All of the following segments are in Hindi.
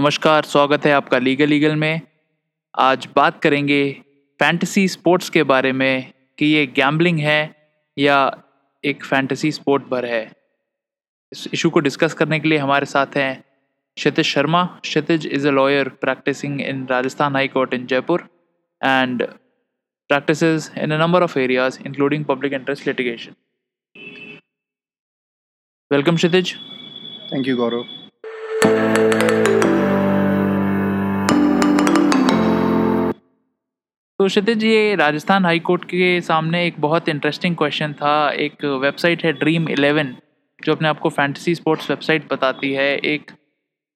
नमस्कार स्वागत है आपका लीगल लीगल में आज बात करेंगे फैंटेसी स्पोर्ट्स के बारे में कि ये गैम्बलिंग है या एक फैंटेसी स्पोर्ट भर है इस इशू को डिस्कस करने के लिए हमारे साथ हैं Kshitij Sharma Kshitij is a lawyer practicing in Rajasthan high court in Jaipur and practices in a number of areas including public interest litigation welcome Kshitij. Thank you, Gaurav. तो क्षितिज, ये राजस्थान हाई कोर्ट के सामने एक बहुत इंटरेस्टिंग क्वेश्चन था। एक वेबसाइट है ड्रीम इलेवन जो अपने आपको फैंटेसी स्पोर्ट्स वेबसाइट बताती है। एक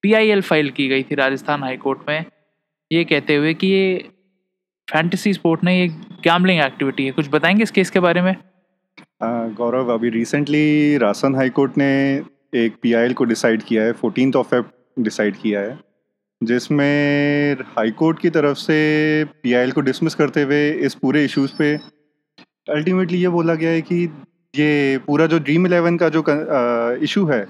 पीआईएल फ़ाइल की गई थी राजस्थान हाई कोर्ट में। ये कहते हुए कि ये फैंटेसी स्पोर्ट नहीं, एक गैम्बलिंग एक्टिविटी है। कुछ बताएँगे इस केस के बारे में? गौरव, अभी रिसेंटली राजस्थान हाई कोर्ट ने एक पीआईएल को डिसाइड किया है। फोर्टीन ऑफ़ फेब डिसाइड किया है। जिसमें हाई कोर्ट की तरफ़ से पीआईएल को डिसमिस करते हुए इस पूरे इश्यूज़ पे अल्टीमेटली ये बोला गया है कि ये पूरा जो ड्रीम इलेवन का जो इशू है,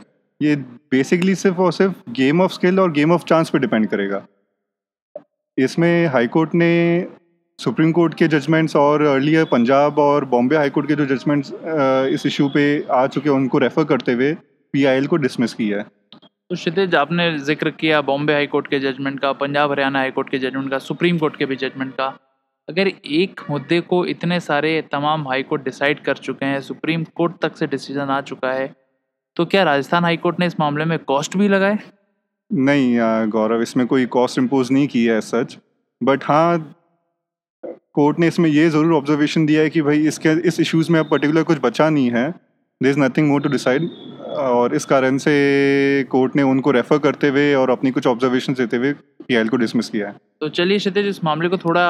ये बेसिकली सिर्फ़ और सिर्फ़ गेम ऑफ़ स्किल और गेम ऑफ़ चांस पे डिपेंड करेगा। इसमें हाई कोर्ट ने सुप्रीम कोर्ट के जजमेंट्स और अर्लियर पंजाब और बॉम्बे हाई कोर्ट के जो जजमेंट्स इस इशू पे आ चुके हैं, उनको रेफर करते हुए पीआईएल को डिसमिस किया है। तो क्षितिज आपने ज़िक्र किया बॉम्बे हाई कोर्ट के जजमेंट का, पंजाब हरियाणा हाई कोर्ट के जजमेंट का, सुप्रीम कोर्ट के भी जजमेंट का। अगर एक मुद्दे को इतने सारे तमाम हाई कोर्ट डिसाइड कर चुके हैं, सुप्रीम कोर्ट तक से डिसीज़न आ चुका है तो क्या राजस्थान हाई कोर्ट ने इस मामले में कॉस्ट भी लगाए? नहीं गौरव, इसमें कोई कॉस्ट इम्पोज नहीं की है सच बट हाँ कोर्ट ने इसमें ये ज़रूर ऑब्जर्वेशन दिया है कि भाई इसके, इस इश्यूज़ में अब पर्टिकुलर कुछ बचा नहीं है there is nothing more to decide और इस कारण से कोर्ट ने उनको रेफ़र करते हुए और अपनी कुछ ऑब्जर्वेशन देते हुए पी को डिसमिस किया है। तो चलिए क्षितिज, इस मामले को थोड़ा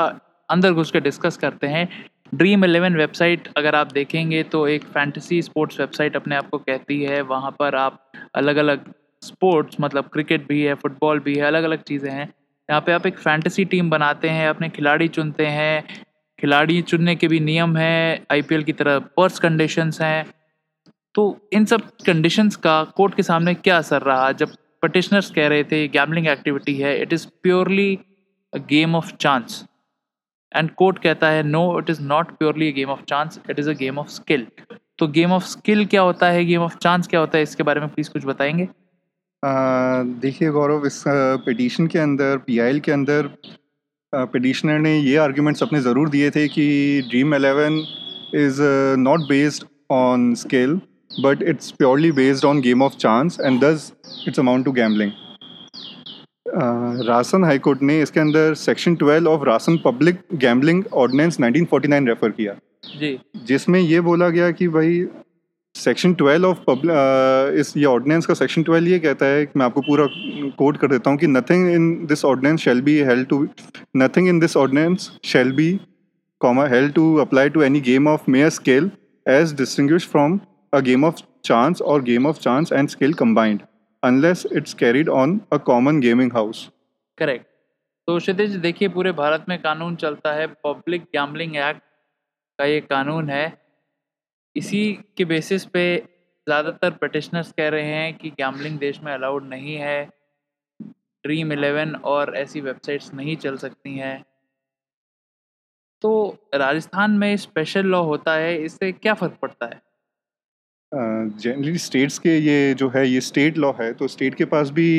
अंदर घुस के डिस्कस करते हैं। ड्रीम इलेवन वेबसाइट अगर आप देखेंगे तो एक फैंटेसी स्पोर्ट्स वेबसाइट अपने आप को कहती है। वहाँ पर आप अलग अलग स्पोर्ट्स मतलब क्रिकेट भी है फुटबॉल भी है अलग अलग चीज़ें हैं। यहाँ पे आप एक फैंटेसी टीम बनाते हैं, अपने खिलाड़ी चुनते हैं। खिलाड़ी चुनने के भी नियम हैं आईपीएल की तरह पर्स कंडीशंस हैं। तो इन सब कंडीशंस का कोर्ट के सामने क्या असर रहा? जब पटिशनर्स कह रहे थे गैमलिंग एक्टिविटी है it is purely a game of chance and court कहता है no it is not purely game of chance it is a game of skill तो गेम ऑफ़ स्किल क्या होता है? गेम ऑफ़ चांस क्या होता है? इसके बारे में प्लीज़ कुछ बताएँगे? देखिए गौरव, इस पिटीशन के अंदर पीआईएल के अंदर पिटिशनर ने ये आर्ग्यूमेंट्स अपने ज़रूर दिए थे कि Dream Eleven is not based on skill but it's purely based on game of chance and thus it's amount to gambling ration high court ने इसके अंदर सेक्शन 12 ऑफ़ रासन पब्लिक गैम्बलिंग ऑर्डिनेंस 1949 रेफर किया जी जिसमें ये बोला गया कि भाई सेक्शन ट्वेल्व ऑफ़ पब्लिक इस ये ऑर्डिनेंस का सेक्शन ट्वेल्व ये कहता है मैं आपको पूरा कोड कर देता हूँ कि nothing in this ordinance shall be held to nothing in this ordinance shall be comma held to apply to any game of mere skill as distinguished from a game of chance और game of chance and skill combined unless it's carried on a common gaming house correct तो क्षितिज, देखिए, पूरे भारत में कानून चलता है। पब्लिक गैम्बलिंग एक्ट का ये कानून है। इसी के बेसिस पे ज़्यादातर पटिशनर्स कह रहे हैं कि गैमलिंग देश में अलाउड नहीं है। ड्रीम इलेवन और ऐसी वेबसाइट्स नहीं चल सकती हैं। तो राजस्थान में स्पेशल लॉ होता है। इससे क्या फ़र्क पड़ता है? जनरली uh, स्टेट्स के ये जो है ये स्टेट लॉ है तो स्टेट के पास भी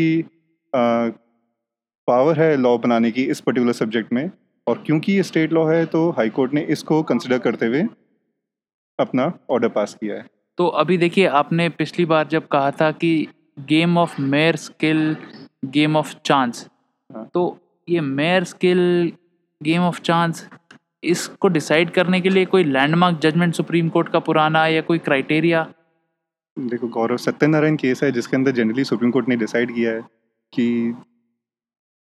पावर uh, है लॉ बनाने की इस पर्टिकुलर सब्जेक्ट में। और क्योंकि ये स्टेट लॉ है तो हाई कोर्ट ने इसको कंसिडर करते हुए अपना ऑर्डर पास किया है। तो अभी देखिए आपने पिछली बार जब कहा था कि game of mere skill game of chance तो ये mere skill game of chance इसको डिसाइड करने के लिए कोई लैंडमार्क जजमेंट सुप्रीम कोर्ट का पुराना या कोई क्राइटेरिया देखो, गौरव, सत्यनारायण केस है जिसके अंदर जनरली सुप्रीम कोर्ट ने डिसाइड किया है कि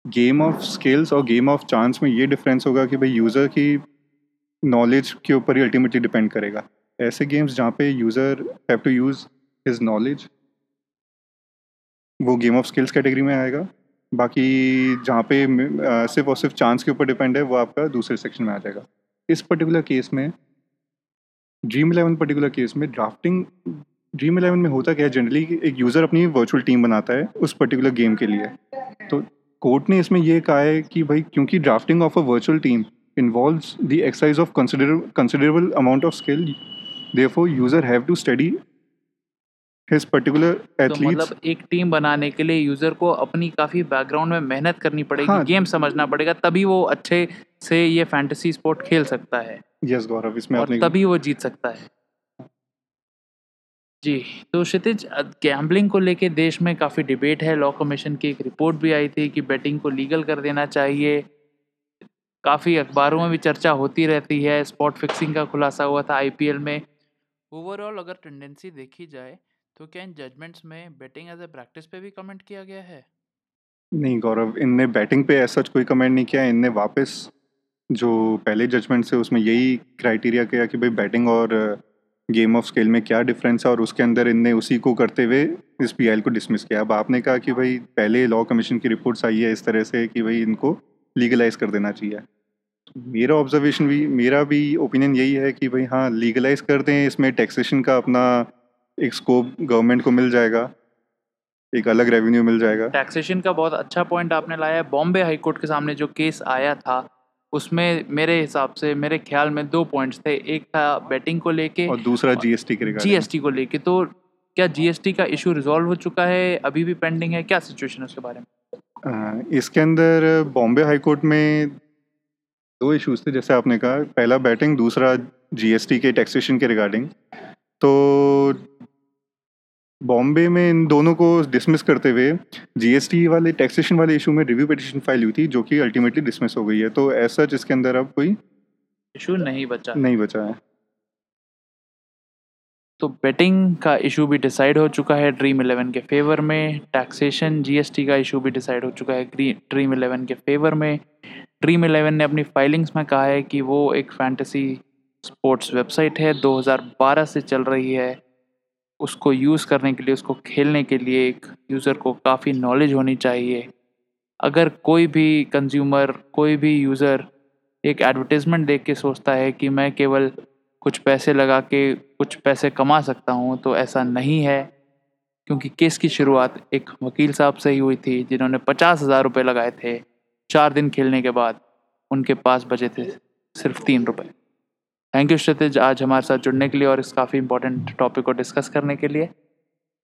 गेम ऑफ़ स्किल्स और गेम ऑफ़ चांस में ये डिफरेंस होगा कि भाई यूज़र की नॉलेज के ऊपर ही अल्टीमेटली डिपेंड करेगा। ऐसे गेम्स जहाँ पे user have to use his knowledge वो गेम ऑफ़ स्किल्स कैटेगरी में आएगा। बाकी जहाँ पे सिर्फ़ और सिर्फ़ चांस के ऊपर डिपेंड है, वो आपका दूसरे सेक्शन में आ जाएगा। इस पर्टिकुलर केस में ड्रीम इलेवन पर्टिकुलर केस में ड्राफ्टिंग ड्रीम इलेवन में होता क्या है? जनरली एक यूज़र अपनी वर्चुअल टीम बनाता है उस पर्टिकुलर गेम के लिए। तो कोर्ट ने इसमें ये कहा है कि भाई क्योंकि drafting of a virtual team involves the exercise of consider- considerable amount of skill therefore user have to study his particular तो मतलब एक टीम बनाने के लिए यूज़र को अपनी काफ़ी बैकग्राउंड में मेहनत करनी पड़ेगी हाँ। गेम समझना पड़ेगा तभी वो अच्छे से ये फैंटेसी स्पोर्ट खेल सकता है। यस yes, गौरव इसमें और तभी वो जीत सकता है। जी तो क्षितिज गैम्बलिंग को लेके देश में काफ़ी डिबेट है। लॉ कमीशन की एक रिपोर्ट भी आई थी कि बेटिंग को लीगल कर देना चाहिए। काफ़ी अखबारों में भी चर्चा होती रहती है। स्पॉट फिक्सिंग का खुलासा हुआ था आईपीएल में। ओवरऑल अगर टेंडेंसी देखी जाए तो क्या इन जजमेंट्स में बैटिंग एज ए प्रैक्टिस पे भी कमेंट किया गया है? नहीं गौरव, इनने बैटिंग पे ऐसा कोई कमेंट नहीं किया। इनने वापस जो पहले जजमेंट से उसमें यही क्राइटेरिया किया कि भाई बैटिंग और गेम ऑफ़ स्केल में क्या डिफरेंस है और उसके अंदर इनने उसी को करते हुए इस पी को डिसमिस किया? अब आपने कहा कि भाई, पहले लॉ कमीशन की रिपोर्ट्स आई है इस तरह से कि भाई इनको लीगलाइज कर देना चाहिए। मेरा ऑब्जर्वेशन भी, मेरा भी ओपिनियन यही है कि भाई हाँ लीगलाइज कर दें, इसमें टैक्सेशन का अपना एक स्कोप गवर्नमेंट को मिल जाएगा, एक अलग रेवेन्यू मिल जाएगा। टैक्सेशन का बहुत अच्छा पॉइंट आपने लाया है। बॉम्बे हाईकोर्ट के सामने जो केस आया था उसमें मेरे हिसाब से मेरे ख्याल में दो पॉइंट्स थे। एक था बैटिंग को लेके और दूसरा जीएसटी के जीएसटी को लेके। तो क्या जीएसटी का इशू रिजॉल्व हो चुका है? अभी भी पेंडिंग है? क्या सिचुएशन है उसके बारे में? इसके अंदर बॉम्बे हाईकोर्ट में दो इश्यूज़ थे जैसे आपने कहा। पहला बैटिंग दूसरा जीएसटी के टैक्सेशन के रिगार्डिंग तो बॉम्बे में इन दोनों को डिसमिस करते हुए जीएसटी वाले टैक्सेशन वाले इशू में रिव्यू पिटिशन फ़ाइल हुई थी जो कि अल्टीमेटली डिसमिस हो गई है। तो ऐसा इसके अंदर अब कोई इशू नहीं बचा। नहीं बचा है। तो बेटिंग का इशू भी डिसाइड हो चुका है ड्रीम इलेवन के फेवर में। टैक्सेशन जीएसटी का इशू भी डिसाइड हो चुका है ड्रीम इलेवन के फेवर में। ड्रीम इलेवन ने अपनी फाइलिंग्स में कहा है कि वो एक फैंटेसी स्पोर्ट्स वेबसाइट है 2012 से चल रही है। उसको यूज़ करने के लिए, उसको खेलने के लिए एक यूज़र को काफ़ी नॉलेज होनी चाहिए। अगर कोई भी कंज्यूमर कोई भी यूज़र एक एडवर्टीज़मेंट देख के सोचता है कि मैं केवल कुछ पैसे लगा के कुछ पैसे कमा सकता हूँ तो ऐसा नहीं है। क्योंकि केस की शुरुआत एक वकील साहब से ही हुई थी, जिन्होंने पचास हज़ार रुपये लगाए थे, चार दिन खेलने के बाद उनके पास बचे थे सिर्फ़ तीन रुपये थैंक यू क्षितिज आज हमारे साथ जुड़ने के लिए और इस काफ़ी इंपॉर्टेंट टॉपिक को डिस्कस करने के लिए।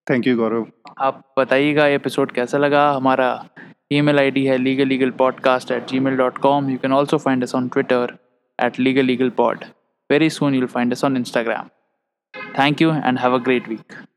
थैंक यू गौरव आप बताइएगा ये एपिसोड कैसा लगा? हमारा ईमेल आईडी है legal legal podcast at Gmail dot com you can also find us on Twitter at legal legal pod very soon you'll find us on Instagram thank you and have a great week.